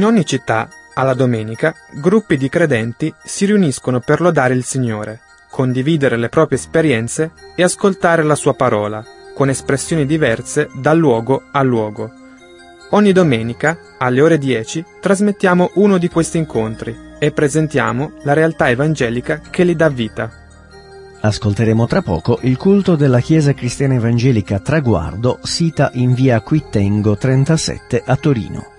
In ogni città, alla domenica, gruppi di credenti si riuniscono per lodare il Signore, condividere le proprie esperienze e ascoltare la sua parola, con espressioni diverse da luogo a luogo. Ogni domenica, alle ore 10, trasmettiamo uno di questi incontri e presentiamo la realtà evangelica che li dà vita. Ascolteremo tra poco il culto della Chiesa Cristiana Evangelica Traguardo, sita in via Quittengo 37 a Torino.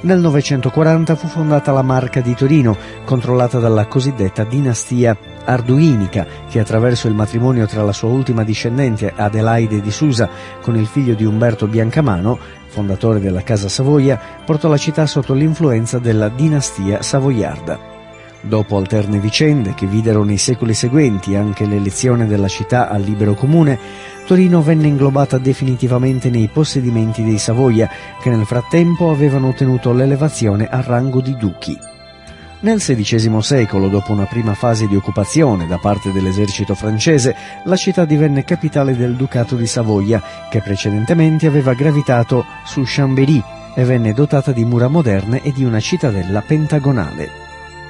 Nel 940 fu fondata la Marca di Torino, controllata dalla cosiddetta dinastia arduinica, che attraverso il matrimonio tra la sua ultima discendente Adelaide di Susa con il figlio di Umberto Biancamano, fondatore della Casa Savoia, portò la città sotto l'influenza della dinastia savoiarda. Dopo alterne vicende che videro nei secoli seguenti anche l'elezione della città al libero comune, Torino venne inglobata definitivamente nei possedimenti dei Savoia, che nel frattempo avevano ottenuto l'elevazione al rango di duchi. Nel XVI secolo, dopo una prima fase di occupazione da parte dell'esercito francese, la città divenne capitale del Ducato di Savoia, che precedentemente aveva gravitato su Chambéry e venne dotata di mura moderne e di una cittadella pentagonale.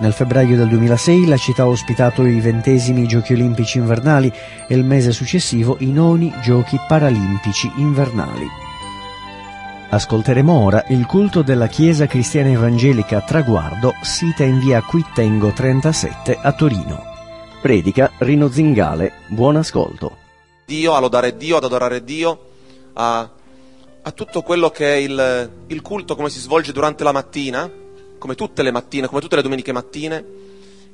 Nel febbraio del 2006 la città ha ospitato i ventesimi Giochi olimpici invernali e il mese successivo i noni Giochi paralimpici invernali. Ascolteremo ora il culto della Chiesa Cristiana Evangelica Traguardo, sita in via Quittengo 37 a Torino. Predica Rino Zingale, buon ascolto. Dio, a lodare Dio, ad adorare Dio, a, a tutto quello che è il, il culto come si svolge durante la mattina, come tutte le mattine, come tutte le domeniche mattine.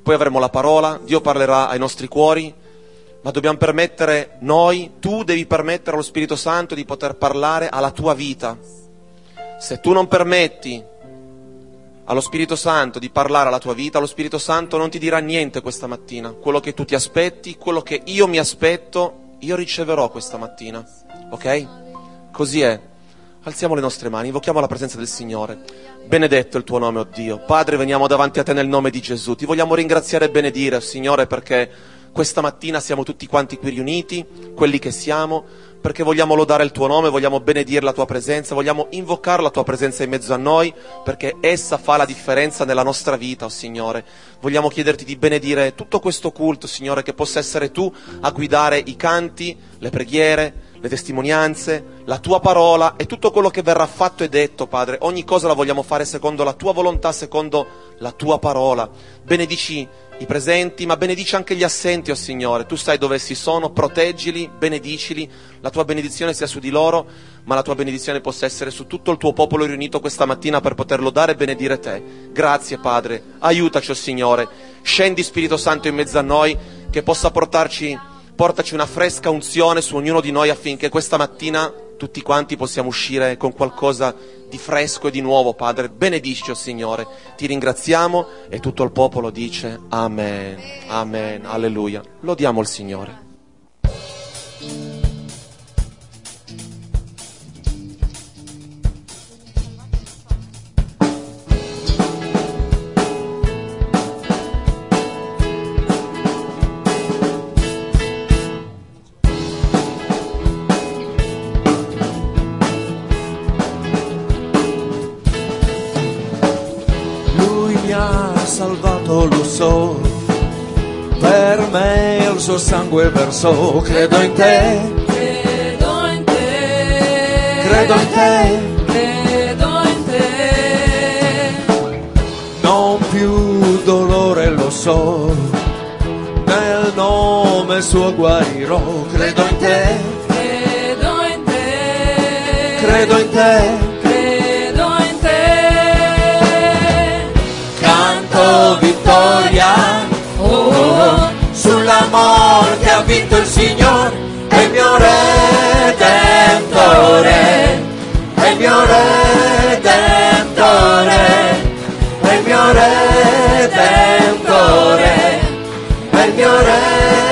Poi avremo la parola, Dio parlerà ai nostri cuori, ma dobbiamo permettere noi, tu devi permettere allo Spirito Santo di poter parlare alla tua vita se tu non permetti allo Spirito Santo di parlare alla tua vita, lo Spirito Santo non ti dirà niente questa mattina. Quello che tu ti aspetti, quello che io mi aspetto, io riceverò questa mattina. Ok? Così è. Alziamo le nostre mani, invochiamo la presenza del Signore. Benedetto il tuo nome, oh Dio. Padre, veniamo davanti a te nel nome di Gesù. Ti vogliamo ringraziare e benedire, Signore, perché questa mattina siamo tutti quanti qui riuniti, quelli che siamo perché vogliamo lodare il tuo nome, vogliamo benedire la tua presenza, vogliamo invocare la tua presenza in mezzo a noi, perché essa fa la differenza nella nostra vita, oh Signore. Vogliamo chiederti di benedire tutto questo culto, Signore, che possa essere tu a guidare i canti, le preghiere, le testimonianze, la tua parola e tutto quello che verrà fatto e detto, Padre. Ogni cosa la vogliamo fare secondo la tua volontà, secondo la tua parola. Benedici i presenti, ma benedici anche gli assenti, oh Signore. Tu sai dove essi sono, proteggili, benedicili, la tua benedizione sia su di loro, ma la tua benedizione possa essere su tutto il tuo popolo riunito questa mattina per poterlo dare e benedire te. Grazie, Padre. Aiutaci, oh Signore. Scendi, Spirito Santo, in mezzo a noi, che possa portarci, portaci una fresca unzione su ognuno di noi affinché questa mattina tutti quanti possiamo uscire con qualcosa di fresco e di nuovo, Padre. Benedici, oh Signore. Ti ringraziamo e tutto il popolo dice Amen, Amen, Alleluia. Lodiamo il Signore. Sangue versò, credo in te, credo in te, credo in te, credo in te. Non più dolore lo so, nel nome suo guarirò, credo in te, credo in te, credo in te. Sulla morte ha vinto il Signore, è il mio Redentore, il mio Redentore, il mio Redentore, il mio Redentore.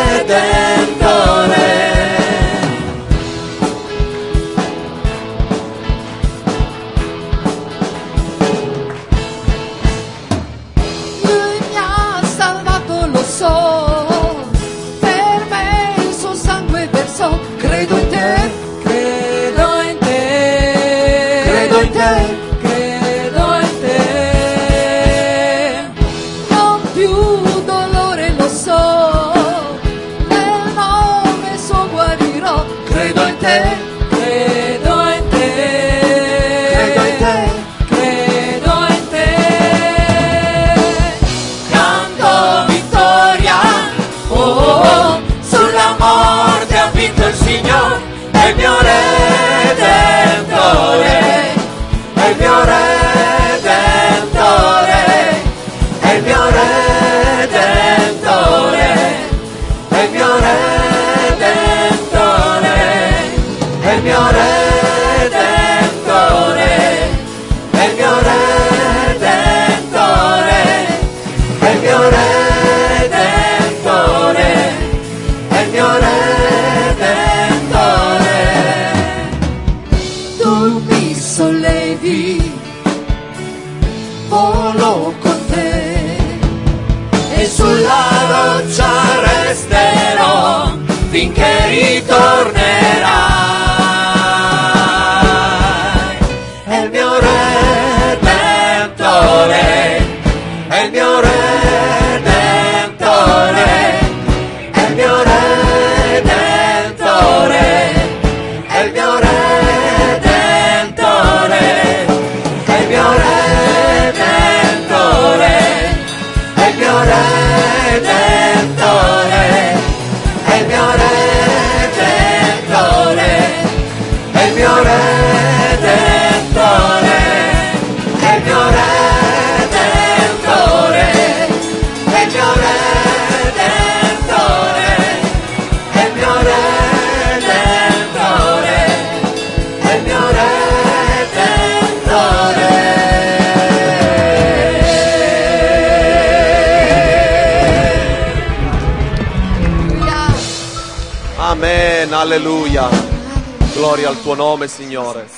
Al tuo nome, Signore.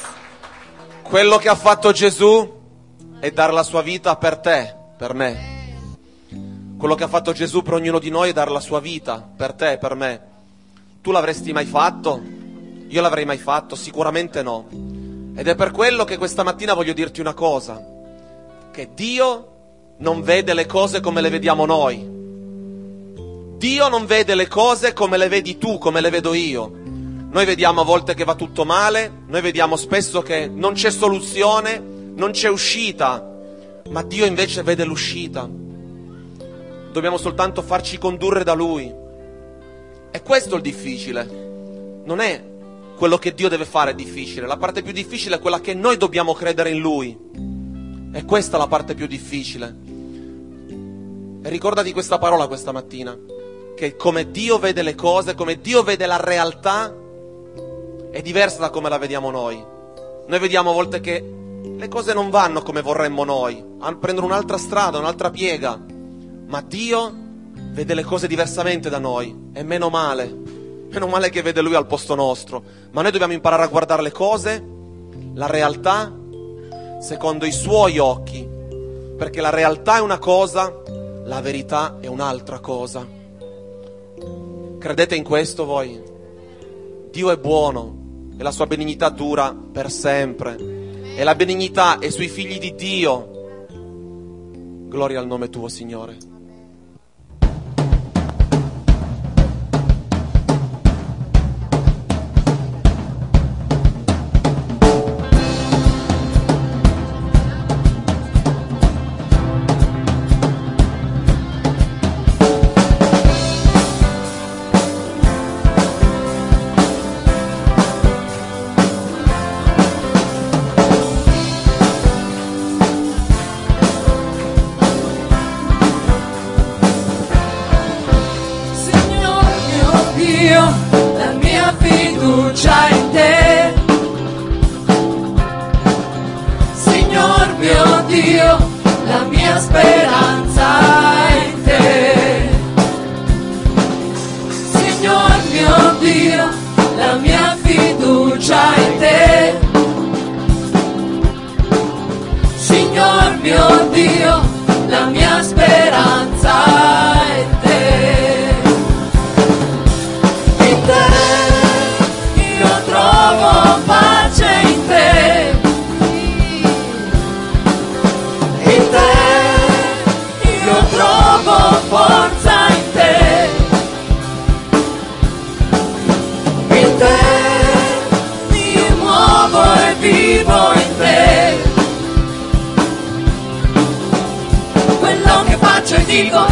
Quello che ha fatto Gesù è dare la sua vita per te, per me. Quello che ha fatto Gesù per ognuno di noi è dare la sua vita per te, per me. Tu l'avresti mai fatto? Io l'avrei mai fatto? Sicuramente no. Ed è per quello che questa mattina voglio dirti una cosa, che Dio non vede le cose come le vediamo noi. Dio non vede le cose come le vedi tu, come le vedo io. Noi vediamo a volte che va tutto male, noi vediamo spesso che non c'è soluzione, non c'è uscita, ma Dio invece vede l'uscita. Dobbiamo soltanto farci condurre da Lui. E questo è il difficile. Non è quello che Dio deve fare difficile, la parte più difficile è quella che noi dobbiamo credere in Lui. E questa è la parte più difficile. E ricordati questa parola questa mattina, che come Dio vede le cose, come Dio vede la realtà, è diversa da come la vediamo noi. Noi vediamo a volte che le cose non vanno come vorremmo noi, prendono un'altra strada, un'altra piega, ma Dio vede le cose diversamente da noi, e meno male, meno male che vede Lui al posto nostro, ma noi dobbiamo imparare a guardare le cose, la realtà, secondo i Suoi occhi, perché la realtà è una cosa, la verità è un'altra cosa. Credete in questo voi? Dio è buono e la sua benignità dura per sempre. E la benignità è sui figli di Dio. Gloria al nome tuo, Signore. México.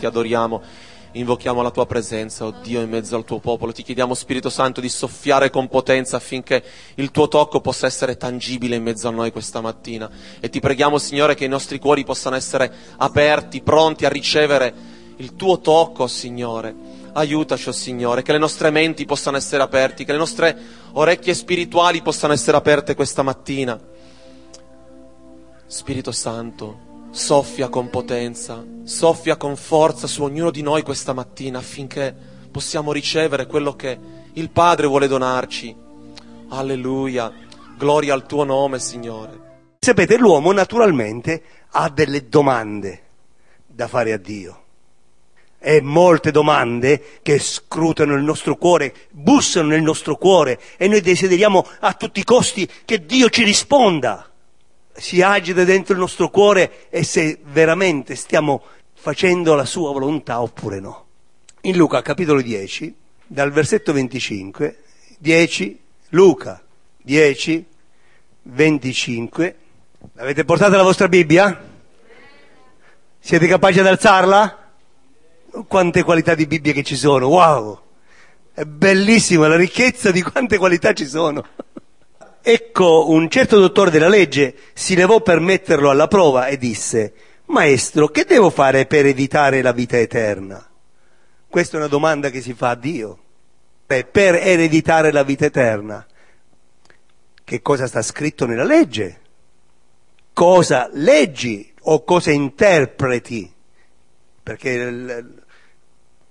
Ti adoriamo, invochiamo la tua presenza, oh Dio, in mezzo al tuo popolo. Ti chiediamo, Spirito Santo, di soffiare con potenza affinché il tuo tocco possa essere tangibile in mezzo a noi questa mattina. E ti preghiamo, Signore, che i nostri cuori possano essere aperti, pronti a ricevere il tuo tocco, Signore. Aiutaci, oh Signore, che le nostre menti possano essere aperte, che le nostre orecchie spirituali possano essere aperte questa mattina. Spirito Santo, soffia con potenza, soffia con forza su ognuno di noi questa mattina affinché possiamo ricevere quello che il Padre vuole donarci. Alleluia, gloria al tuo nome, Signore. Sapete, l'uomo naturalmente ha delle domande da fare a Dio. E molte domande che scrutano il nostro cuore, bussano nel nostro cuore e noi desideriamo a tutti i costi che Dio ci risponda si agita dentro il nostro cuore e se veramente stiamo facendo la sua volontà oppure no. In Luca capitolo 10, dal versetto 25, 10, Luca 10, 25, avete portato la vostra Bibbia? Siete capaci di alzarla? Quante qualità di Bibbia che ci sono, wow! È bellissima la ricchezza di quante qualità ci sono. Ecco, un certo dottore della legge si levò per metterlo alla prova e disse, Maestro, che devo fare per evitare la vita eterna? Questa è una domanda che si fa a Dio. Per ereditare la vita eterna, che cosa sta scritto nella legge? Cosa leggi o cosa interpreti? Perché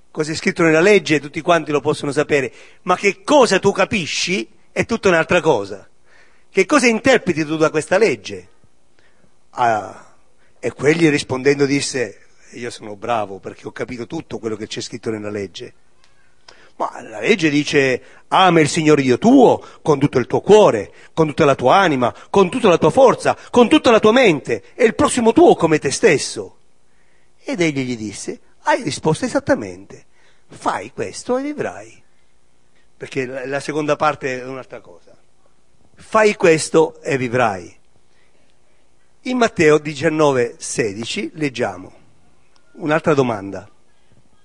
cosa è scritto nella legge tutti quanti lo possono sapere, ma che cosa tu capisci è tutta un'altra cosa. Che cosa interpreti tu da questa legge? Ah, e quegli rispondendo disse, io sono bravo perché ho capito tutto quello che c'è scritto nella legge. Ma la legge dice ama il Signore Dio tuo con tutto il tuo cuore, con tutta la tua anima, con tutta la tua forza, con tutta la tua mente e il prossimo tuo come te stesso. Ed egli gli disse, hai risposto esattamente, fai questo e vivrai. Perché la seconda parte è un'altra cosa fai questo e vivrai. In Matteo 19, 16 leggiamo un'altra domanda.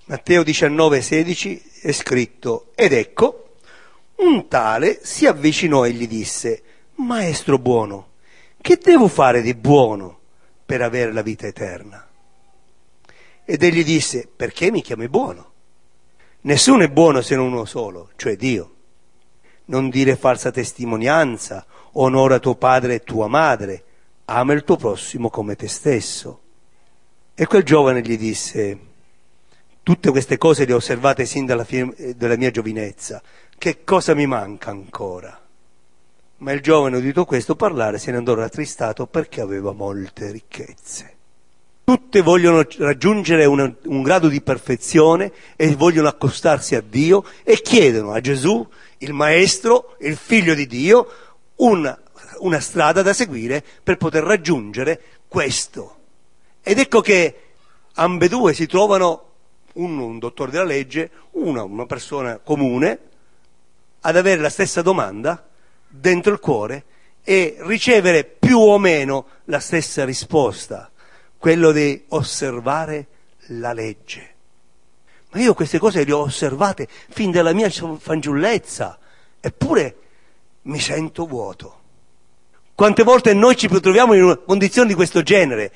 Matteo 19, 16 è scritto, ed ecco, un tale si avvicinò e gli disse, Maestro buono, che devo fare di buono per avere la vita eterna? Ed egli disse, perché mi chiami buono? Nessuno è buono se non uno solo, cioè Dio non dire falsa testimonianza, onora tuo padre e tua madre, ama il tuo prossimo come te stesso. E quel giovane gli disse, tutte queste cose le ho osservate sin dalla, dalla mia giovinezza, che cosa mi manca ancora? Ma il giovane, udito questo parlare, se ne andò rattristato perché aveva molte ricchezze. Tutte vogliono raggiungere una, un grado di perfezione e vogliono accostarsi a Dio e chiedono a Gesù il maestro, il figlio di Dio, una, una strada da seguire per poter raggiungere questo. Ed ecco che ambedue si trovano, un, un dottore della legge, una, una persona comune, ad avere la stessa domanda dentro il cuore e ricevere più o meno la stessa risposta, quello di osservare la legge. Ma io queste cose le ho osservate fin dalla mia fanciullezza, eppure mi sento vuoto. Quante volte noi ci troviamo in una condizione di questo genere?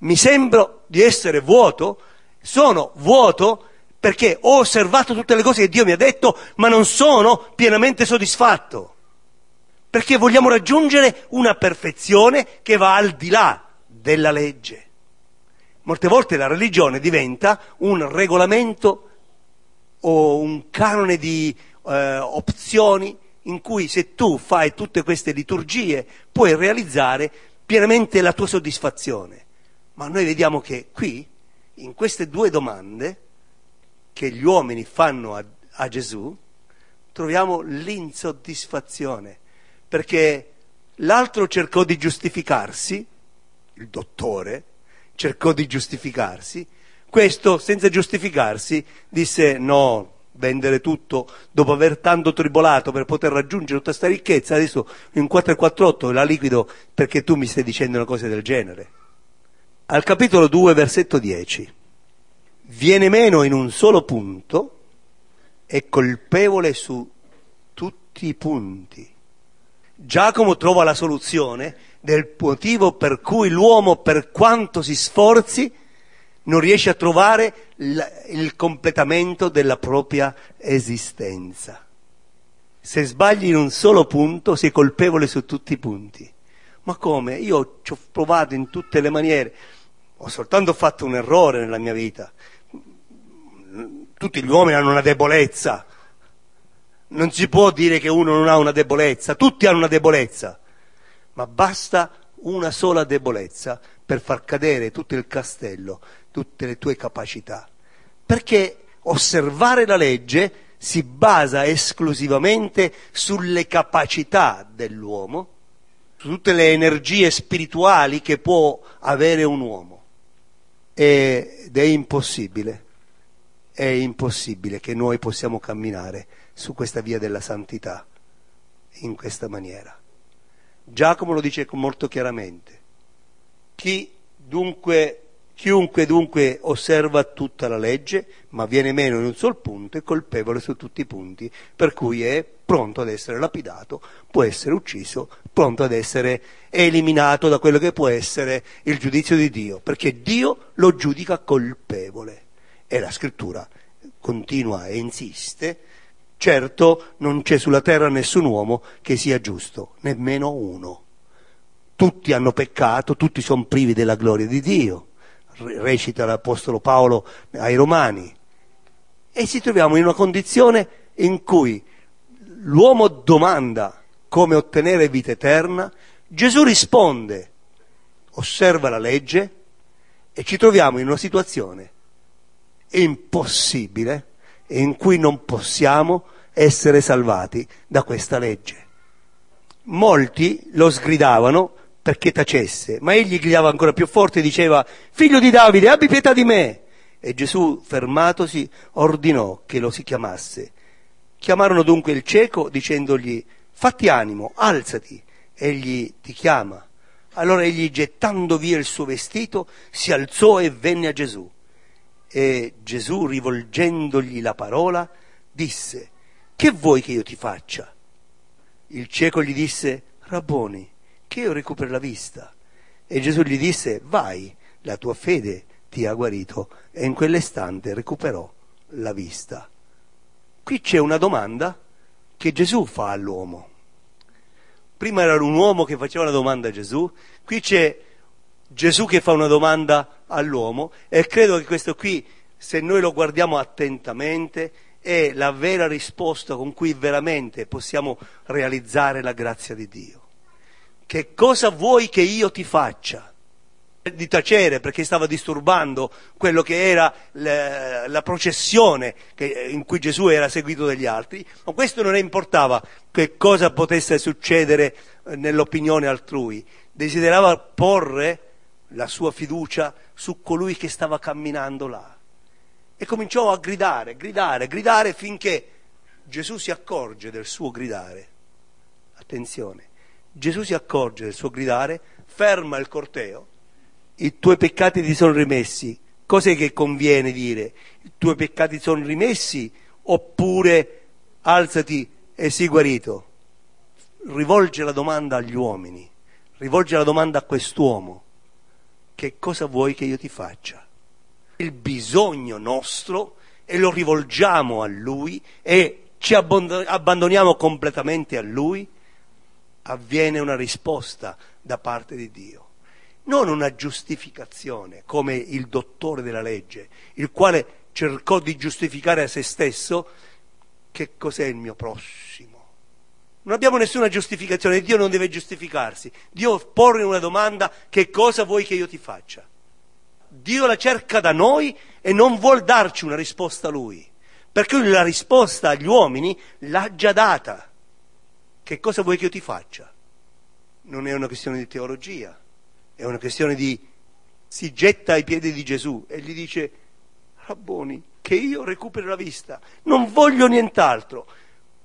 Mi sembra di essere vuoto, sono vuoto perché ho osservato tutte le cose che Dio mi ha detto, ma non sono pienamente soddisfatto. Perché vogliamo raggiungere una perfezione che va al di là della legge. Molte volte la religione diventa un regolamento o un canone di eh, opzioni in cui se tu fai tutte queste liturgie puoi realizzare pienamente la tua soddisfazione. Ma noi vediamo che qui, in queste due domande che gli uomini fanno a, a Gesù, troviamo l'insoddisfazione, perché l'altro cercò di giustificarsi, il dottore, cercò di giustificarsi, questo senza giustificarsi disse no, vendere tutto dopo aver tanto tribolato per poter raggiungere tutta questa ricchezza, adesso in 448 la liquido perché tu mi stai dicendo una cosa del genere. Al capitolo 2, versetto 10, viene meno in un solo punto, è colpevole su tutti i punti. Giacomo trova la soluzione del motivo per cui l'uomo, per quanto si sforzi, non riesce a trovare il completamento della propria esistenza. Se sbagli in un solo punto, sei colpevole su tutti i punti. Ma come? Io ci ho provato in tutte le maniere, ho soltanto fatto un errore nella mia vita. Tutti gli uomini hanno una debolezza. Non si può dire che uno non ha una debolezza, tutti hanno una debolezza, ma basta una sola debolezza per far cadere tutto il castello, tutte le tue capacità. Perché osservare la legge si basa esclusivamente sulle capacità dell'uomo, su tutte le energie spirituali che può avere un uomo. Ed è impossibile, è impossibile che noi possiamo camminare su questa via della santità in questa maniera. Giacomo lo dice molto chiaramente. Chi dunque Chiunque dunque osserva tutta la legge, ma viene meno in un sol punto, è colpevole su tutti i punti, per cui è pronto ad essere lapidato, può essere ucciso, pronto ad essere eliminato da quello che può essere il giudizio di Dio, perché Dio lo giudica colpevole. E la scrittura continua e insiste, certo non c'è sulla terra nessun uomo che sia giusto, nemmeno uno. Tutti hanno peccato, tutti sono privi della gloria di Dio recita l'Apostolo Paolo ai Romani. E ci troviamo in una condizione in cui l'uomo domanda come ottenere vita eterna, Gesù risponde, osserva la legge e ci troviamo in una situazione impossibile in cui non possiamo essere salvati da questa legge. Molti lo sgridavano perché tacesse, ma egli gridava ancora più forte e diceva, figlio di Davide, abbi pietà di me. E Gesù, fermatosi, ordinò che lo si chiamasse. Chiamarono dunque il cieco dicendogli, fatti animo, alzati, egli ti chiama. Allora egli, gettando via il suo vestito, si alzò e venne a Gesù. E Gesù, rivolgendogli la parola, disse, che vuoi che io ti faccia? Il cieco gli disse, Rabboni, che io recuperi la vista. E Gesù gli disse, vai, la tua fede ti ha guarito. E in quell'istante recuperò la vista. Qui c'è una domanda che Gesù fa all'uomo. Prima era un uomo che faceva una domanda a Gesù, qui c'è Gesù che fa una domanda all'uomo e credo che questo qui, se noi lo guardiamo attentamente, è la vera risposta con cui veramente possiamo realizzare la grazia di Dio che cosa vuoi che io ti faccia? Di tacere perché stava disturbando quello che era la, la processione che, in cui Gesù era seguito dagli altri, ma questo non importava che cosa potesse succedere eh, nell'opinione altrui, desiderava porre la sua fiducia su colui che stava camminando là. E cominciò a gridare, gridare, gridare finché Gesù si accorge del suo gridare. Attenzione, Gesù si accorge del suo gridare, ferma il corteo, i tuoi peccati ti sono rimessi. Cos'è che conviene dire? I tuoi peccati sono rimessi oppure alzati e sii guarito? Rivolge la domanda agli uomini, rivolge la domanda a quest'uomo. Che cosa vuoi che io ti faccia? Il bisogno nostro e lo rivolgiamo a Lui e ci abbandoniamo completamente a Lui avviene una risposta da parte di Dio. Non una giustificazione come il dottore della legge, il quale cercò di giustificare a se stesso che cos'è il mio prossimo. Non abbiamo nessuna giustificazione, Dio non deve giustificarsi. Dio porre una domanda, che cosa vuoi che io ti faccia? Dio la cerca da noi e non vuol darci una risposta a Lui, perché la risposta agli uomini l'ha già data. Che cosa vuoi che io ti faccia? Non è una questione di teologia, è una questione di... si getta ai piedi di Gesù e gli dice, Rabboni, che io recuperi la vista, non voglio nient'altro.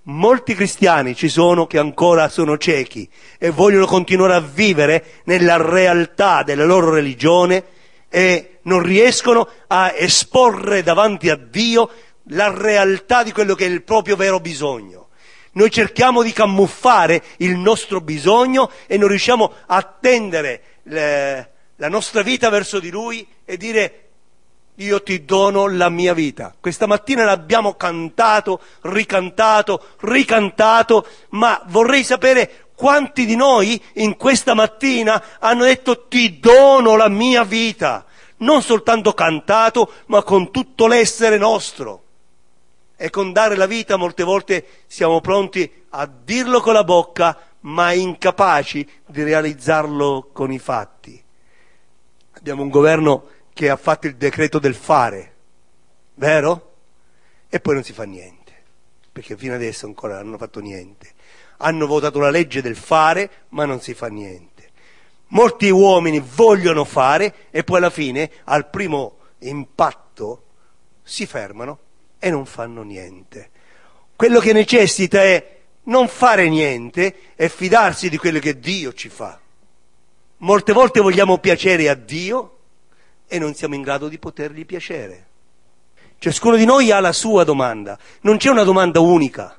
Molti cristiani ci sono che ancora sono ciechi e vogliono continuare a vivere nella realtà della loro religione e non riescono a esporre davanti a Dio la realtà di quello che è il proprio vero bisogno. Noi cerchiamo di camuffare il nostro bisogno e non riusciamo a tendere le, la nostra vita verso di Lui e dire io ti dono la mia vita. Questa mattina l'abbiamo cantato, ricantato, ricantato, ma vorrei sapere quanti di noi in questa mattina hanno detto ti dono la mia vita. Non soltanto cantato, ma con tutto l'essere nostro e con dare la vita molte volte siamo pronti a dirlo con la bocca, ma incapaci di realizzarlo con i fatti. Abbiamo un governo che ha fatto il decreto del fare, vero? E poi non si fa niente, perché fino adesso ancora non hanno fatto niente. Hanno votato la legge del fare, ma non si fa niente. Molti uomini vogliono fare e poi alla fine, al primo impatto, si fermano e non fanno niente. Quello che necessita è non fare niente e fidarsi di quello che Dio ci fa. Molte volte vogliamo piacere a Dio e non siamo in grado di potergli piacere. Ciascuno di noi ha la sua domanda, non c'è una domanda unica.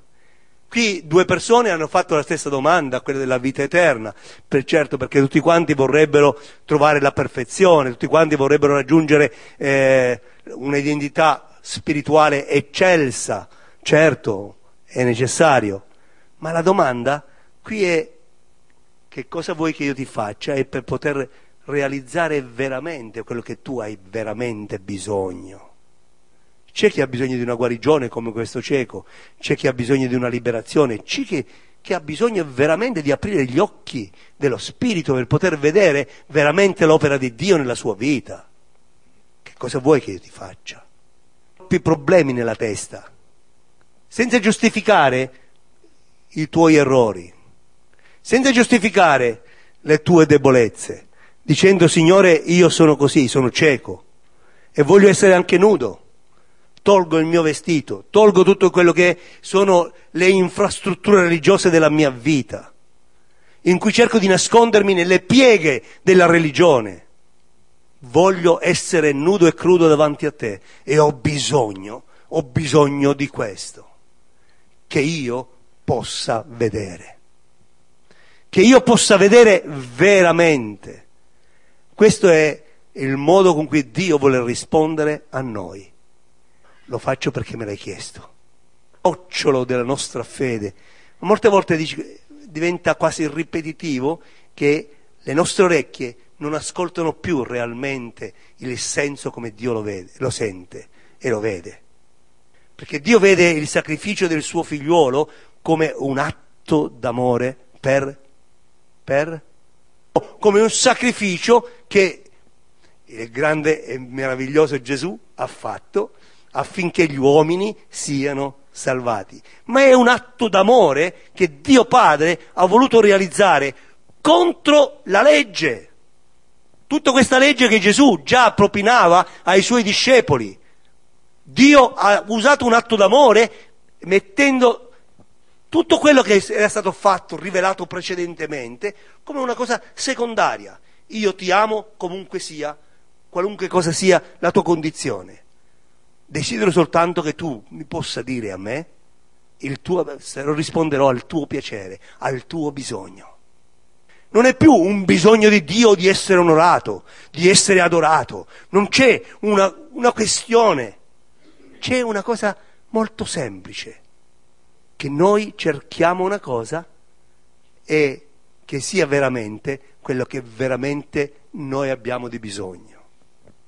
Qui due persone hanno fatto la stessa domanda, quella della vita eterna, per certo perché tutti quanti vorrebbero trovare la perfezione, tutti quanti vorrebbero raggiungere eh, un'identità spirituale eccelsa, certo, è necessario, ma la domanda qui è che cosa vuoi che io ti faccia? E per poter realizzare veramente quello che tu hai veramente bisogno. C'è chi ha bisogno di una guarigione come questo cieco, c'è chi ha bisogno di una liberazione, c'è chi, chi ha bisogno veramente di aprire gli occhi dello spirito per poter vedere veramente l'opera di Dio nella sua vita. Che cosa vuoi che io ti faccia? troppi problemi nella testa, senza giustificare i tuoi errori, senza giustificare le tue debolezze, dicendo Signore io sono così, sono cieco e voglio essere anche nudo, tolgo il mio vestito, tolgo tutto quello che sono le infrastrutture religiose della mia vita, in cui cerco di nascondermi nelle pieghe della religione voglio essere nudo e crudo davanti a te e ho bisogno, ho bisogno di questo, che io possa vedere, che io possa vedere veramente. Questo è il modo con cui Dio vuole rispondere a noi. Lo faccio perché me l'hai chiesto. Occiolo della nostra fede. Molte volte dice, diventa quasi ripetitivo che le nostre orecchie non ascoltano più realmente il senso come Dio lo, vede, lo sente e lo vede. Perché Dio vede il sacrificio del suo figliuolo come un atto d'amore per, per come un sacrificio che il grande e meraviglioso Gesù ha fatto affinché gli uomini siano salvati. Ma è un atto d'amore che Dio Padre ha voluto realizzare contro la legge. Tutta questa legge che Gesù già propinava ai suoi discepoli. Dio ha usato un atto d'amore mettendo tutto quello che era stato fatto, rivelato precedentemente, come una cosa secondaria. Io ti amo comunque sia, qualunque cosa sia la tua condizione. Desidero soltanto che tu mi possa dire a me, il tuo, risponderò al tuo piacere, al tuo bisogno non è più un bisogno di Dio di essere onorato, di essere adorato, non c'è una, una questione, c'è una cosa molto semplice, che noi cerchiamo una cosa e che sia veramente quello che veramente noi abbiamo di bisogno.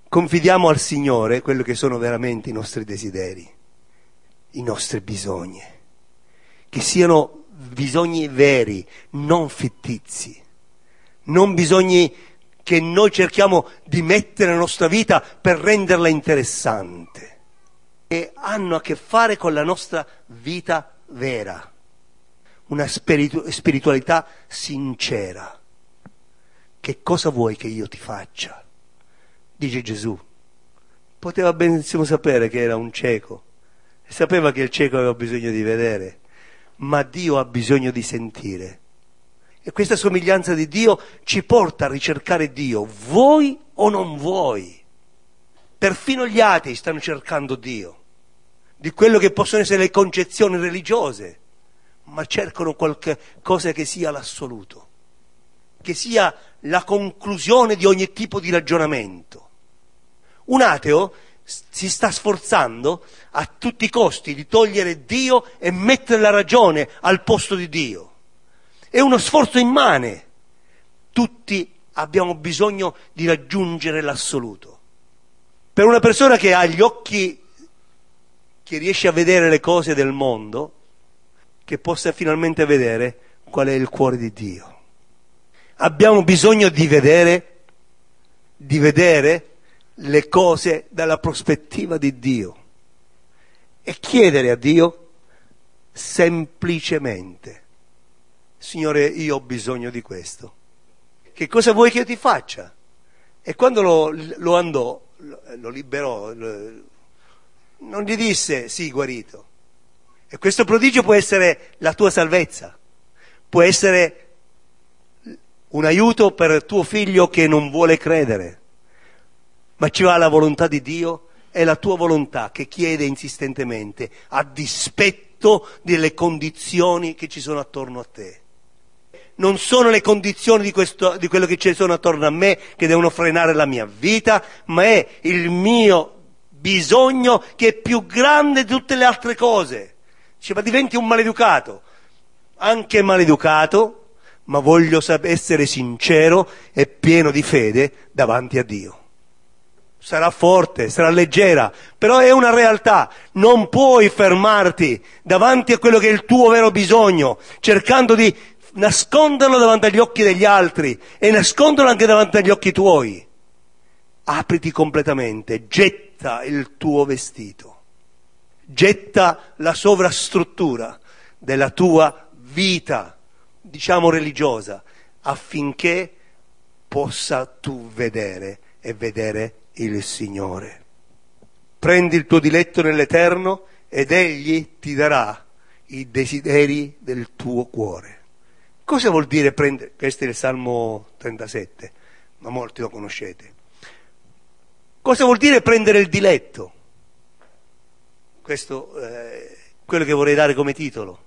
Confidiamo al Signore quello che sono veramente i nostri desideri, i nostri bisogni, che siano bisogni veri, non fittizi non bisogna che noi cerchiamo di mettere la nostra vita per renderla interessante. E hanno a che fare con la nostra vita vera, una spiritu- spiritualità sincera. Che cosa vuoi che io ti faccia? Dice Gesù. Poteva benissimo sapere che era un cieco, sapeva che il cieco aveva bisogno di vedere, ma Dio ha bisogno di sentire. E questa somiglianza di Dio ci porta a ricercare Dio, vuoi o non vuoi. Perfino gli atei stanno cercando Dio, di quello che possono essere le concezioni religiose, ma cercano qualcosa che sia l'assoluto, che sia la conclusione di ogni tipo di ragionamento. Un ateo si sta sforzando a tutti i costi di togliere Dio e mettere la ragione al posto di Dio. È uno sforzo immane. Tutti abbiamo bisogno di raggiungere l'assoluto. Per una persona che ha gli occhi, che riesce a vedere le cose del mondo, che possa finalmente vedere qual è il cuore di Dio. Abbiamo bisogno di vedere, di vedere le cose dalla prospettiva di Dio e chiedere a Dio semplicemente, Signore, io ho bisogno di questo. Che cosa vuoi che io ti faccia? E quando lo, lo andò, lo liberò, non gli disse sì, guarito. E questo prodigio può essere la tua salvezza, può essere un aiuto per tuo figlio che non vuole credere, ma ci va la volontà di Dio, è la tua volontà che chiede insistentemente a dispetto delle condizioni che ci sono attorno a te. Non sono le condizioni di, questo, di quello che ci sono attorno a me che devono frenare la mia vita, ma è il mio bisogno che è più grande di tutte le altre cose. Dice, ma diventi un maleducato. Anche maleducato, ma voglio essere sincero e pieno di fede davanti a Dio. Sarà forte, sarà leggera, però è una realtà. Non puoi fermarti davanti a quello che è il tuo vero bisogno, cercando di nasconderlo davanti agli occhi degli altri e nasconderlo anche davanti agli occhi tuoi. Apriti completamente, getta il tuo vestito, getta la sovrastruttura della tua vita, diciamo religiosa, affinché possa tu vedere e vedere il Signore. Prendi il tuo diletto nell'Eterno ed Egli ti darà i desideri del tuo cuore. Cosa vuol dire prendere? Questo è il Salmo 37, ma molti lo conoscete. Cosa vuol dire prendere il diletto? Questo è quello che vorrei dare come titolo.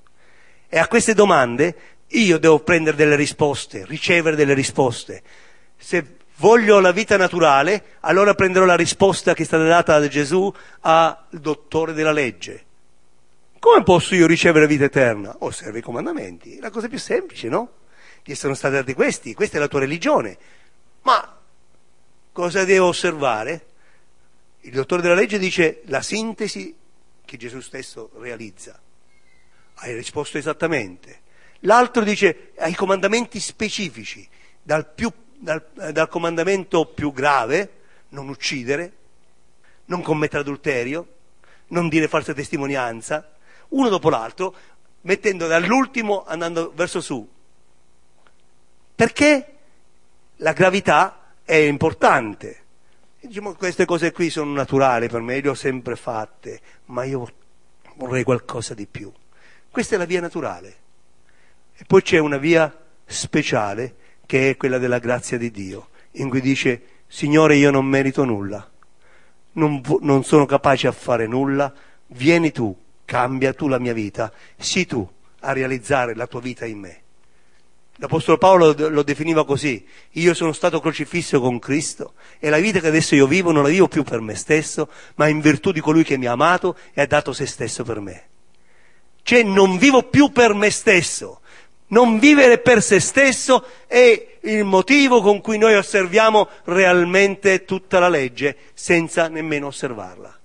E a queste domande io devo prendere delle risposte, ricevere delle risposte. Se voglio la vita naturale, allora prenderò la risposta che è stata data da Gesù al dottore della legge. Come posso io ricevere vita eterna? Osserva i comandamenti. La cosa più semplice, no? Gli sono stati dati questi, questa è la tua religione. Ma cosa devo osservare? Il dottore della legge dice la sintesi che Gesù stesso realizza. Hai risposto esattamente. L'altro dice ai comandamenti specifici, dal, più, dal, dal comandamento più grave, non uccidere, non commettere adulterio, non dire falsa testimonianza, uno dopo l'altro, mettendo dall'ultimo andando verso su. Perché la gravità è importante. Diciamo, queste cose qui sono naturali per me, le ho sempre fatte, ma io vorrei qualcosa di più. Questa è la via naturale. E poi c'è una via speciale che è quella della grazia di Dio, in cui dice, Signore, io non merito nulla, non, non sono capace a fare nulla, vieni tu, cambia tu la mia vita, sii tu a realizzare la tua vita in me. L'Apostolo Paolo lo definiva così, io sono stato crocifisso con Cristo e la vita che adesso io vivo non la vivo più per me stesso, ma in virtù di colui che mi ha amato e ha dato se stesso per me. Cioè non vivo più per me stesso, non vivere per se stesso è il motivo con cui noi osserviamo realmente tutta la legge senza nemmeno osservarla.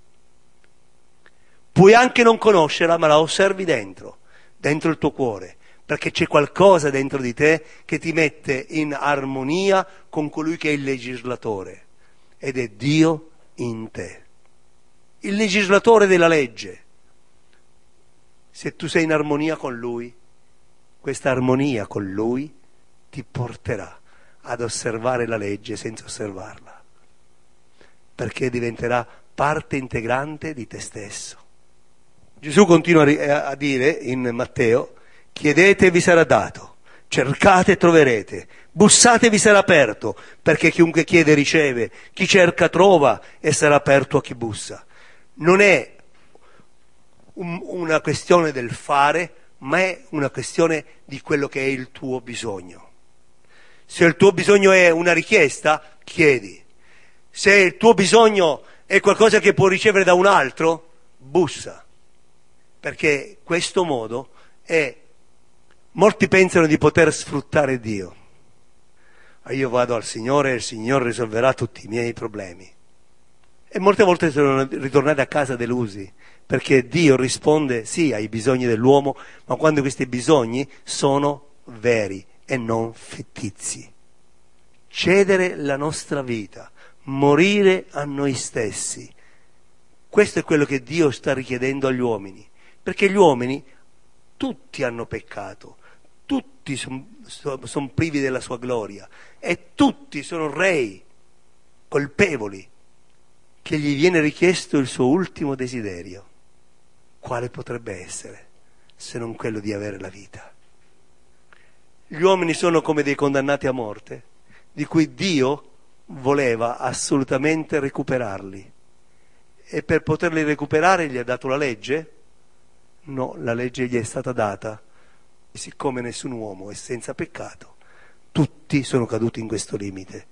Puoi anche non conoscerla, ma la osservi dentro, dentro il tuo cuore, perché c'è qualcosa dentro di te che ti mette in armonia con colui che è il legislatore, ed è Dio in te. Il legislatore della legge. Se tu sei in armonia con Lui, questa armonia con Lui ti porterà ad osservare la legge senza osservarla, perché diventerà parte integrante di te stesso. Gesù continua a dire in Matteo, chiedete e vi sarà dato, cercate e troverete, bussate e vi sarà aperto, perché chiunque chiede riceve, chi cerca trova e sarà aperto a chi bussa. Non è un- una questione del fare, ma è una questione di quello che è il tuo bisogno. Se il tuo bisogno è una richiesta, chiedi. Se il tuo bisogno è qualcosa che può ricevere da un altro, bussa. Perché questo modo è... Molti pensano di poter sfruttare Dio. Ah, Io vado al Signore e il Signore risolverà tutti i miei problemi. E molte volte sono ritornati a casa delusi, perché Dio risponde sì ai bisogni dell'uomo, ma quando questi bisogni sono veri e non fittizi. Cedere la nostra vita, morire a noi stessi. Questo è quello che Dio sta richiedendo agli uomini, perché gli uomini tutti hanno peccato, tutti sono privi della sua gloria e tutti sono rei colpevoli che gli viene richiesto il suo ultimo desiderio. Quale potrebbe essere se non quello di avere la vita? Gli uomini sono come dei condannati a morte, di cui Dio voleva assolutamente recuperarli. E per poterli recuperare gli ha dato la legge? No, la legge gli è stata data. E siccome nessun uomo è senza peccato, tutti sono caduti in questo limite.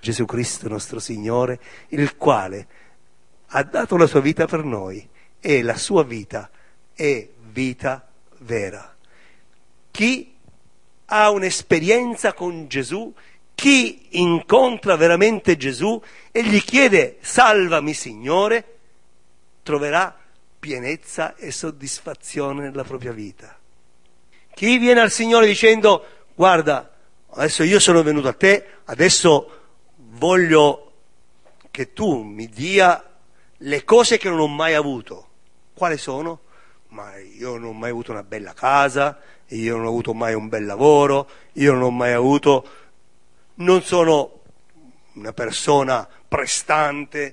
Gesù Cristo nostro Signore, il quale ha dato la sua vita per noi e la sua vita è vita vera. Chi ha un'esperienza con Gesù, chi incontra veramente Gesù e gli chiede salvami Signore, troverà pienezza e soddisfazione nella propria vita. Chi viene al Signore dicendo guarda, adesso io sono venuto a te, adesso voglio che tu mi dia le cose che non ho mai avuto. Quali sono? Ma io non ho mai avuto una bella casa, io non ho avuto mai un bel lavoro, io non ho mai avuto, non sono una persona prestante.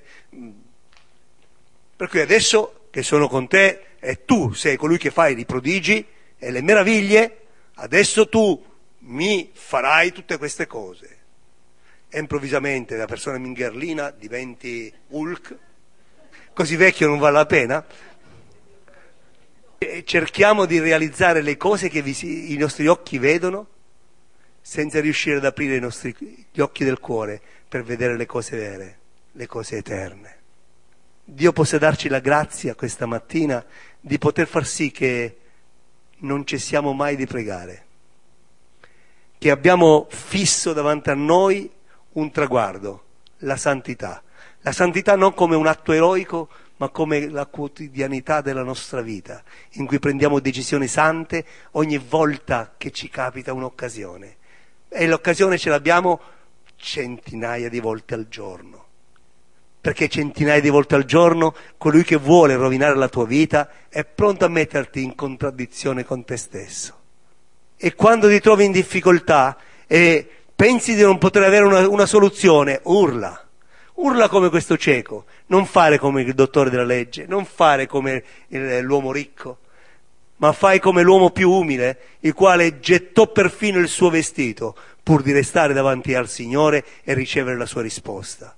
Per cui adesso che sono con te e tu sei colui che fai i prodigi e le meraviglie, adesso tu mi farai tutte queste cose e improvvisamente da persona mingherlina diventi Hulk, così vecchio non vale la pena. E cerchiamo di realizzare le cose che vi, i nostri occhi vedono senza riuscire ad aprire nostri, gli occhi del cuore per vedere le cose vere, le cose eterne. Dio possa darci la grazia questa mattina di poter far sì che non cessiamo mai di pregare, che abbiamo fisso davanti a noi un traguardo, la santità. La santità non come un atto eroico, ma come la quotidianità della nostra vita, in cui prendiamo decisioni sante ogni volta che ci capita un'occasione. E l'occasione ce l'abbiamo centinaia di volte al giorno. Perché centinaia di volte al giorno colui che vuole rovinare la tua vita è pronto a metterti in contraddizione con te stesso. E quando ti trovi in difficoltà e pensi di non poter avere una, una soluzione, urla. Urla come questo cieco, non fare come il dottore della legge, non fare come l'uomo ricco, ma fai come l'uomo più umile, il quale gettò perfino il suo vestito pur di restare davanti al Signore e ricevere la sua risposta.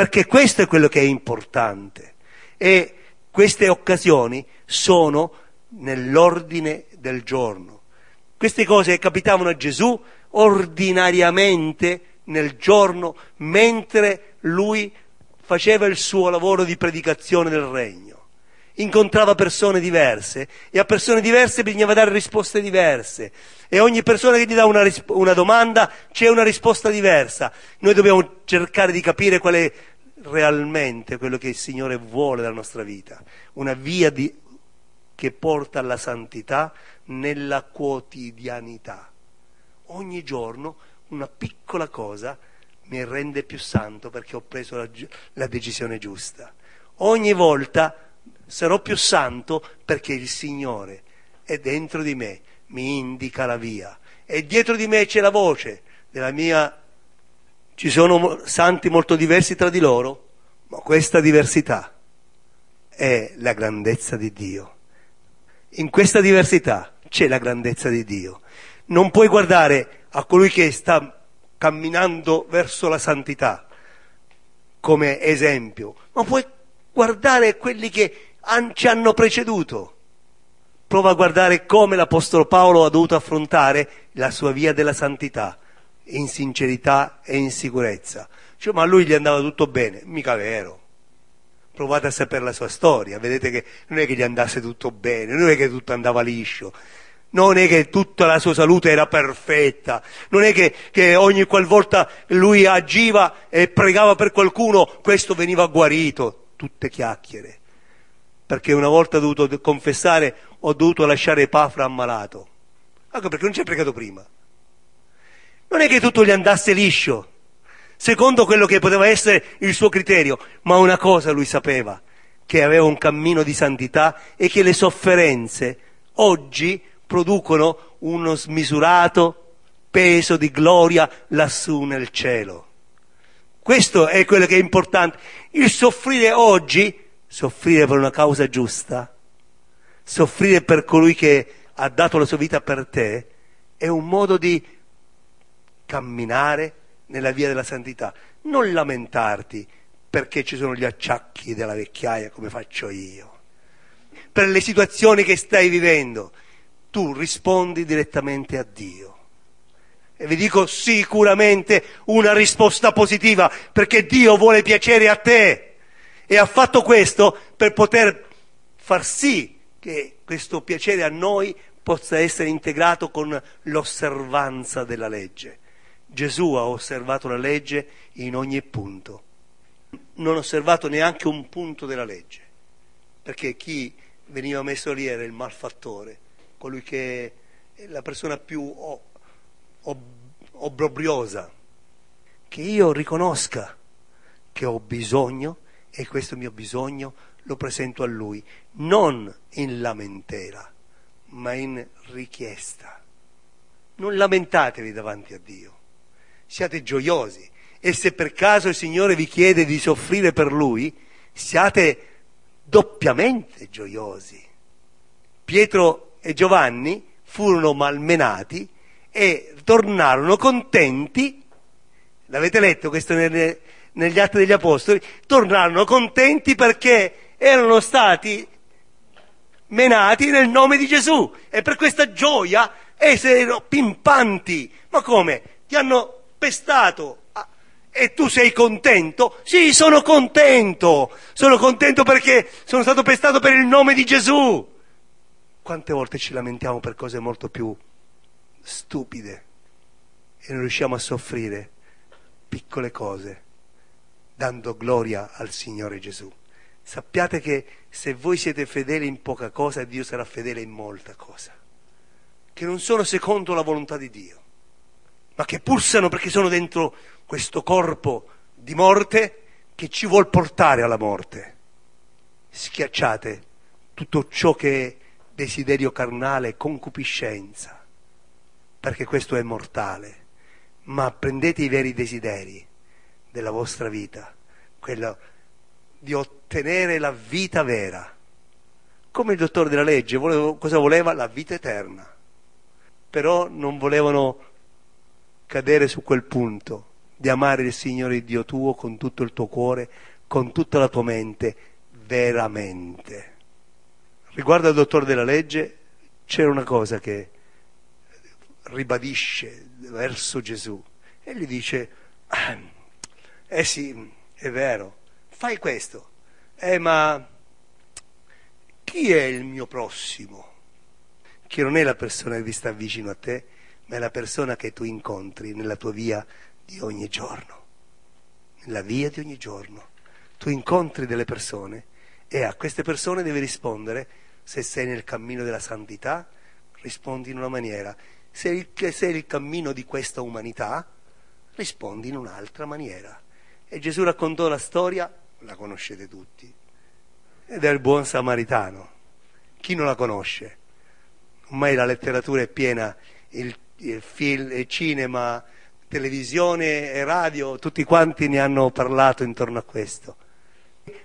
Perché questo è quello che è importante. E queste occasioni sono nell'ordine del giorno. Queste cose capitavano a Gesù ordinariamente nel giorno mentre lui faceva il suo lavoro di predicazione del regno. Incontrava persone diverse e a persone diverse bisognava dare risposte diverse e ogni persona che gli dà una, risp- una domanda c'è una risposta diversa. Noi dobbiamo cercare di capire qual è realmente quello che il Signore vuole dalla nostra vita, una via di, che porta alla santità nella quotidianità. Ogni giorno una piccola cosa mi rende più santo perché ho preso la, la decisione giusta. Ogni volta sarò più santo perché il Signore è dentro di me, mi indica la via. E dietro di me c'è la voce della mia... Ci sono santi molto diversi tra di loro, ma questa diversità è la grandezza di Dio. In questa diversità c'è la grandezza di Dio. non puoi guardare a colui che sta camminando verso la santità come esempio, ma puoi guardare quelli che ci hanno preceduto. Prova a guardare come l'Apostolo Paolo ha dovuto affrontare la sua via della santità, in sincerità e in sicurezza. Cioè, ma a lui gli andava tutto bene, mica vero. Provate a sapere la sua storia, vedete che non è che gli andasse tutto bene, non è che tutto andava liscio, non è che tutta la sua salute era perfetta, non è che, che ogni qualvolta lui agiva e pregava per qualcuno, questo veniva guarito, tutte chiacchiere. Perché una volta ho dovuto confessare, ho dovuto lasciare Epafra ammalato. Ecco perché non ci ha pregato prima. Non è che tutto gli andasse liscio, secondo quello che poteva essere il suo criterio, ma una cosa lui sapeva, che aveva un cammino di santità e che le sofferenze oggi producono uno smisurato peso di gloria lassù nel cielo. Questo è quello che è importante. Il soffrire oggi, soffrire per una causa giusta, soffrire per colui che ha dato la sua vita per te, è un modo di camminare nella via della santità. Non lamentarti perché ci sono gli acciacchi della vecchiaia come faccio io, per le situazioni che stai vivendo. Tu rispondi direttamente a Dio. E vi dico sicuramente una risposta positiva, perché Dio vuole piacere a te e ha fatto questo per poter far sì che questo piacere a noi possa essere integrato con l'osservanza della legge. Gesù ha osservato la legge in ogni punto, non ha osservato neanche un punto della legge, perché chi veniva messo lì era il malfattore, colui che è la persona più obbrobriosa, che io riconosca che ho bisogno e questo mio bisogno lo presento a lui, non in lamentela, ma in richiesta. Non lamentatevi davanti a Dio, siate gioiosi e se per caso il Signore vi chiede di soffrire per Lui, siate doppiamente gioiosi. Pietro e Giovanni furono malmenati e tornarono contenti, l'avete letto questo negli Atti degli Apostoli, tornarono contenti perché erano stati menati nel nome di Gesù e per questa gioia essi erano pimpanti. Ma come? Ti hanno pestato ah, e tu sei contento? Sì, sono contento. Sono contento perché sono stato pestato per il nome di Gesù. Quante volte ci lamentiamo per cose molto più stupide e non riusciamo a soffrire piccole cose dando gloria al Signore Gesù. Sappiate che se voi siete fedeli in poca cosa, Dio sarà fedele in molta cosa, che non sono secondo la volontà di Dio, ma che pulsano perché sono dentro questo corpo di morte che ci vuol portare alla morte. Schiacciate tutto ciò che è desiderio carnale, concupiscenza, perché questo è mortale, ma prendete i veri desideri della vostra vita, quello di ottenere la vita vera. Come il dottore della legge, volevo- cosa voleva? La vita eterna. Però non volevano cadere su quel punto di amare il Signore Dio tuo con tutto il tuo cuore, con tutta la tua mente, veramente. Riguardo al dottore della legge, c'era una cosa che ribadisce verso Gesù e gli dice, "Ah, eh sì, è vero, fai questo, eh ma chi è il mio prossimo? Che non è la persona che vi sta vicino a te, ma è la persona che tu incontri nella tua via di ogni giorno. Nella via di ogni giorno. Tu incontri delle persone e a queste persone devi rispondere se sei nel cammino della santità, rispondi in una maniera. Se il- se il cammino di questa umanità, rispondi in un'altra maniera. E Gesù raccontò la storia, la conoscete tutti, ed è il buon samaritano. Chi non la conosce? Ormai la letteratura è piena, il film, il cinema, televisione e radio, tutti quanti ne hanno parlato intorno a questo.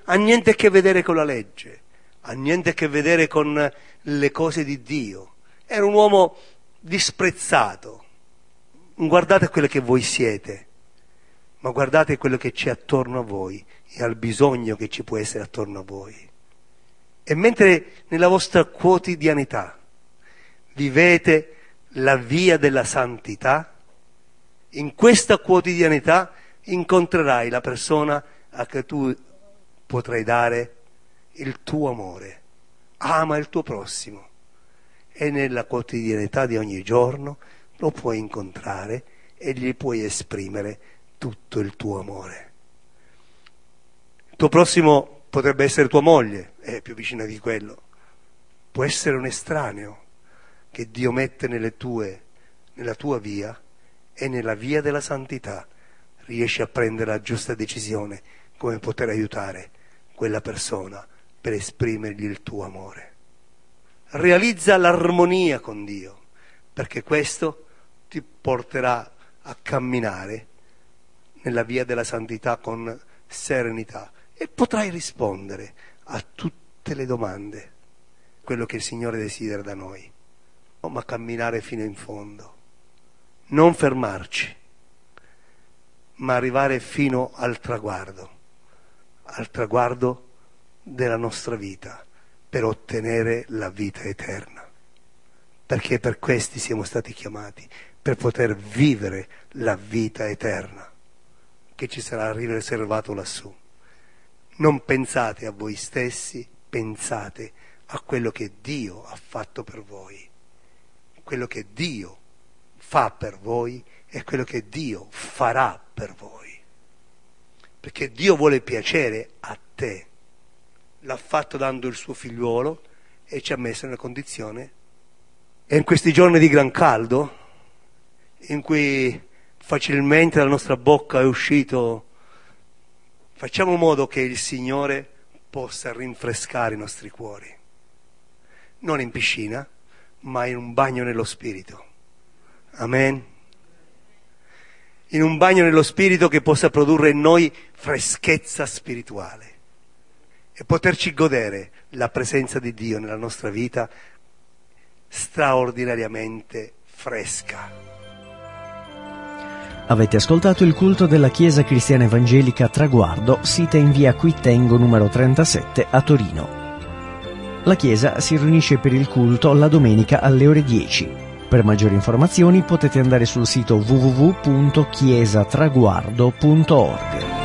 Ha niente a che vedere con la legge, ha niente a che vedere con le cose di Dio. Era un uomo disprezzato. Guardate quello che voi siete, ma guardate quello che c'è attorno a voi e al bisogno che ci può essere attorno a voi. E mentre nella vostra quotidianità vivete la via della santità, in questa quotidianità incontrerai la persona a cui tu potrai dare il tuo amore. Ama il tuo prossimo e nella quotidianità di ogni giorno lo puoi incontrare e gli puoi esprimere tutto il tuo amore. Il tuo prossimo potrebbe essere tua moglie, è più vicina di quello. Può essere un estraneo che Dio mette tue, nella tua via e nella via della santità riesci a prendere la giusta decisione come poter aiutare quella persona per esprimergli il tuo amore. Realizza l'armonia con Dio, perché questo ti porterà a camminare nella via della santità con serenità e potrai rispondere a tutte le domande, quello che il Signore desidera da noi, ma camminare fino in fondo non fermarci, ma arrivare fino al traguardo, al traguardo della nostra vita, per ottenere la vita eterna. Perché per questi siamo stati chiamati, per poter vivere la vita eterna che ci sarà riservato lassù. Non pensate a voi stessi, pensate a quello che Dio ha fatto per voi, quello che Dio fa per voi è quello che Dio farà per voi. Perché Dio vuole piacere a te. L'ha fatto dando il suo figliuolo e ci ha messo nella condizione. E in questi giorni di gran caldo, in cui facilmente dalla nostra bocca è uscito, facciamo in modo che il Signore possa rinfrescare i nostri cuori. Non in piscina, ma in un bagno nello Spirito Amen. In un bagno nello Spirito che possa produrre in noi freschezza spirituale e poterci godere la presenza di Dio nella nostra vita straordinariamente fresca. Avete ascoltato il culto della Chiesa Cristiana Evangelica Traguardo, sita in via Quittengo numero 37 a Torino. La Chiesa si riunisce per il culto la domenica alle ore 10. Per maggiori informazioni potete andare sul sito www.chiesatraguardo.org.